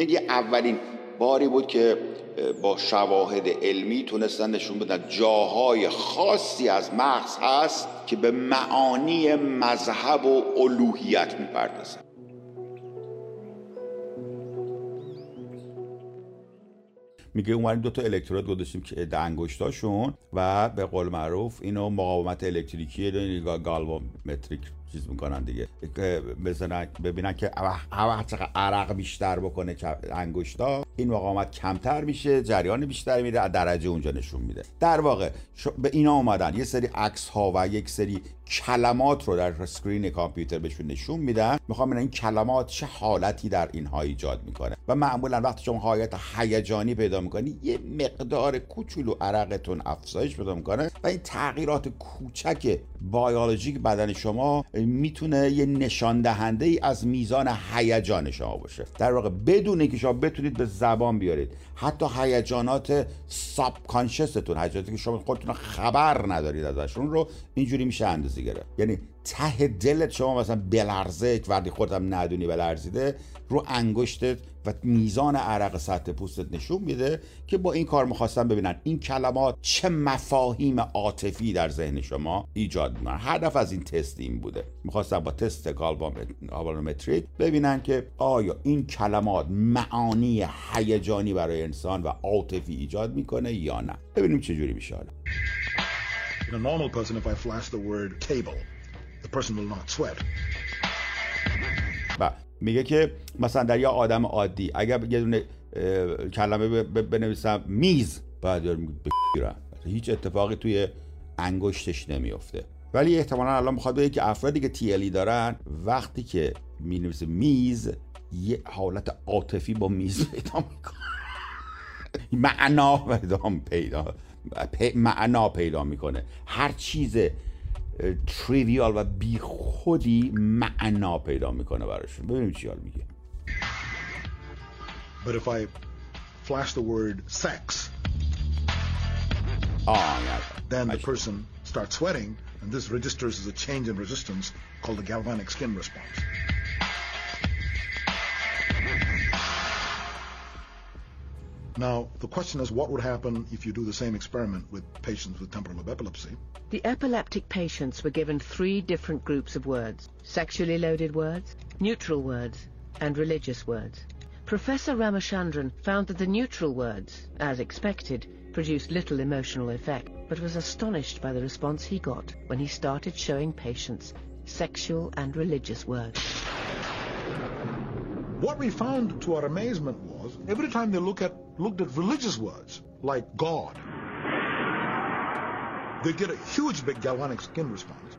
این اولین باری بود که با شواهد علمی تونستن نشون بدن جاهای خاصی از مغز هست که به معانی مذهب و الوهیت می‌پردازن. میگه اومدیم دو تا الکترود گذاشتیم که ده انگشتاشون و به قول معروف اینو مقاومت الکتریکی گالومتریک چیز می‌کنن دیگه. بزنن ببینن که هوا چقدر عرق بیشتر بکنه انگشتا. این مقاومت کمتر میشه جریان بیشتر میره درجه اونجا نشون میده. در واقع به اینا اومدن. یه سری عکس ها و یک سری کلمات رو در سکرین کامپیوتر بهشون نشون میدن. می‌خوام این کلمات چه حالتی در اینها ایجاد می‌کنه. و معمولا وقتی شما حالت هیجانی پیدا می‌کنی یه مقدار کوچولو عرقتون افزایش پیدا می‌کنه و این تغییرات کوچک بیولوژیک بدن شما می‌تونه یه نشان دهنده ای از میزان هیجان شما باشه. در واقع بدون اینکه شما بتونید به زبان بیارید. حتی هیجانات ساب کانشستون هیجاناتی که شما خودتون خبر ندارید ازشون رو اینجوری میشه اندازه. گرفت. یعنی ته دلت شما مثلا بلرزه وقتی خودم ندونی بلرزیده رو انگشتت و میزان عرق سطح پوستت نشون میده که با این کار می‌خواستن ببینن این کلمات چه مفاهیم عاطفی در ذهن شما ایجاد می‌کنن. هدف از این تست این بوده. می‌خواستن با تست گالوانومتریک ببینن که آیا این کلمات معانی هیجانی برای انسان و عاطفی ایجاد می‌کنه یا نه. ببینیم چه جوری میشه حالا. In a normal person, if I flash the word cable, the person will not sweat. و میگه که مثلا در یه آدم عادی اگر یه دونه کلمه بنویسم میز باید بگیرم هیچ اتفاقی توی انگشتش نمیفته ولی احتمالا الان می‌خواد بگه که افرادی که تیلی دارن وقتی که می میز یه حالت عاطفی با میز پیدا می‌کنه. معنا پیدا پیدا معنا پیدا می‌کنه هر چیز تریویال و بی خودی معنا پیدا می‌کنه براشون ببینیم چی حال میگه But if I flash the word sex, آه then the person starts sweating, and this registers as a change in resistance called the galvanic skin response. Now, the question is what would happen if you do the same experiment with patients with temporal lobe epilepsy? The epileptic patients were given three different groups of words sexually loaded words, neutral words, and religious words. Professor Ramachandran found that the neutral words, as expected, produced little emotional effect, but was astonished by the response he got when he started showing patients sexual and religious words. What we found to our amazement was every time they look at, looked at religious words like God, they get a huge big galvanic skin response.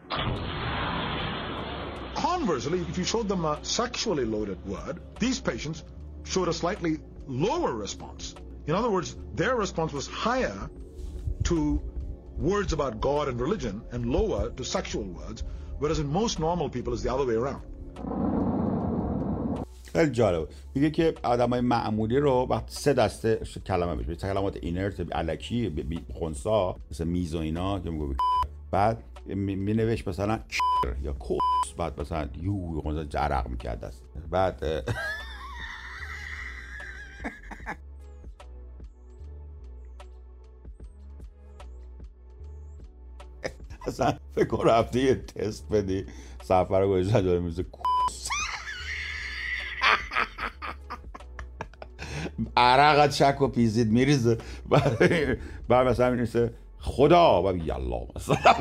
Conversely, if you showed them a sexually loaded word, these patients showed a slightly lower response. In other words, their response was higher to words about God and religion and lower to sexual words, whereas in most normal people it's the other way around. خیلی جالب. میگه که آدمای معمولی رو وقت سه دسته کلمه میشه. کلمات اینرت علکی خونسا مثل میز و اینا که میگه بعد می نوشت مثلا یا کوس بعد مثلا یو مثلا جرق می‌کرد است بعد اصلا فکر رفته یه تست بدی سفر رو گذاشتن داره میزه عرقت شک و پیزید میریزه. بعد مثلا میریزه خدا و یلا مثلا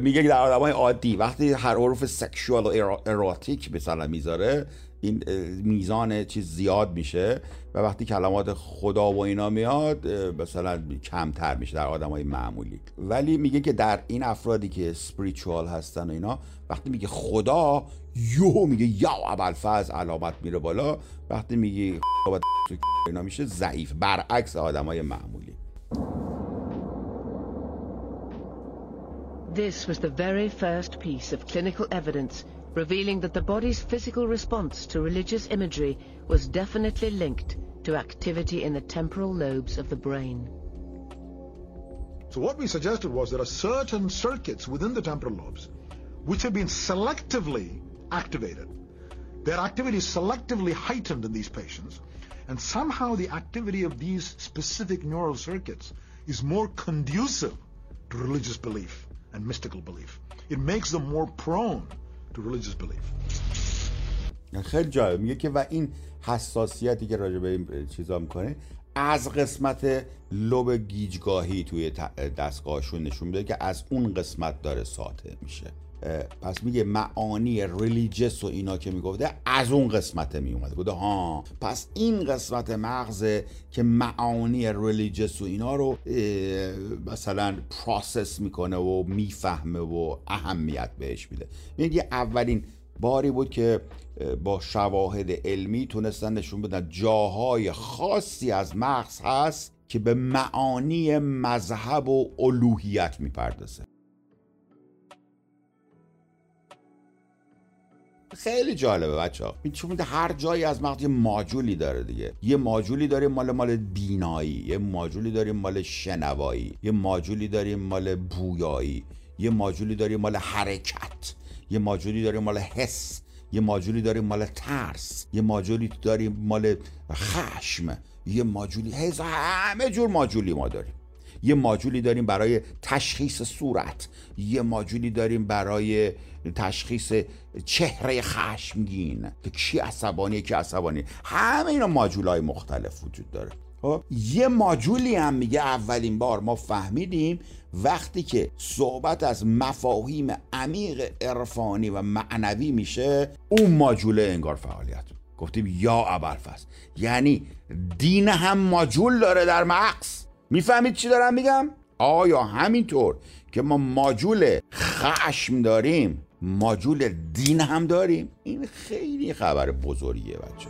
میگه در آدم های عادی وقتی هر حروف سکشوال و اراتیک مثلا می‌ذاره این میزان چیز زیاد میشه و وقتی کلمات خدا و اینا میاد مثلا کمتر میشه در آدم های معمولی. ولی میگه که در این افرادی که سپریچوال هستن و اینا وقتی میگه خدا یو میگه یا ابوالفضل علامت میره بالا. وقتی میگه خدا اینا میشه ضعیف برعکس آدم های معمولی. This was the very first piece of clinical evidence revealing that the body's physical response to religious imagery was definitely linked to activity in the temporal lobes of the brain. So what we suggested was there are certain circuits within the temporal lobes which have been selectively activated. Their activity is selectively heightened in these patients, and somehow the activity of these specific neural circuits is more conducive to religious belief and mystical belief. It makes them more prone to religious belief. خیلی جالب میگه که و این حساسیتی که راجع به این چیزا می‌کنه از قسمت لب گیجگاهی توی دستگاهشون نشون میده که از اون قسمت داره ساطع میشه پس میگه معانی ریلیجس و اینا که می‌گفته از اون قسمت میومده. گفته ها پس این قسمت مغزه که معانی ریلیجس و اینا رو مثلا process می‌کنه و می‌فهمه و اهمیت بهش میده. میگه اولین باری بود که با شواهد علمی تونستن نشون بدن جاهای خاصی از مغز هست که به معانی مذهب و الوهیت می‌پردازه. خیلی جالبه بچه ها چون هر جایی از مغز یه ماجولی داره دیگه. یه ماجولی داریم مال مال بینایی. یه ماجولی داریم مال شنوایی. یه ماجولی داریم مال بویایی. یه ماجولی داریم مال حرکت. یه ماجولی داریم مال حس. یه ماجولی داریم مال ترس. یه ماجولی داریم مال خشم. یه ماجولی هزار همه جور ماجولی ما داریم. یه ماجولی داریم برای تشخیص صورت. یه ماجولی داریم برای تشخیص چهره خشمگین. که کی عصبانی کی عصبانی. همه اینا ماجول های مختلف وجود داره. خب؟ یه ماجولی هم میگه اولین بار ما فهمیدیم وقتی که صحبت از مفاهیم عمیق عرفانی و معنوی میشه اون ماجوله انگار فعالیت گفتیم یا ابرفس یعنی دین هم ماجول داره در مغز. می‌فهمید چی دارم میگم؟ آیا همینطور که ما ماجول خشم داریم ماجول دین هم داریم؟ این خیلی خبر بزرگیه بچه